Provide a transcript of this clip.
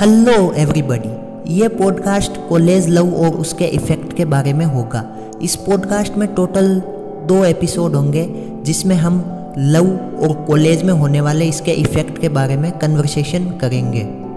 Hello everybody ये podcast college love और उसके इफ़ेक्ट के बारे में होगा। इस पॉडकास्ट में टोटल दो एपिसोड होंगे, जिसमें हम लव और कॉलेज में होने वाले इसके इफ़ेक्ट के बारे में कन्वर्सेशन करेंगे।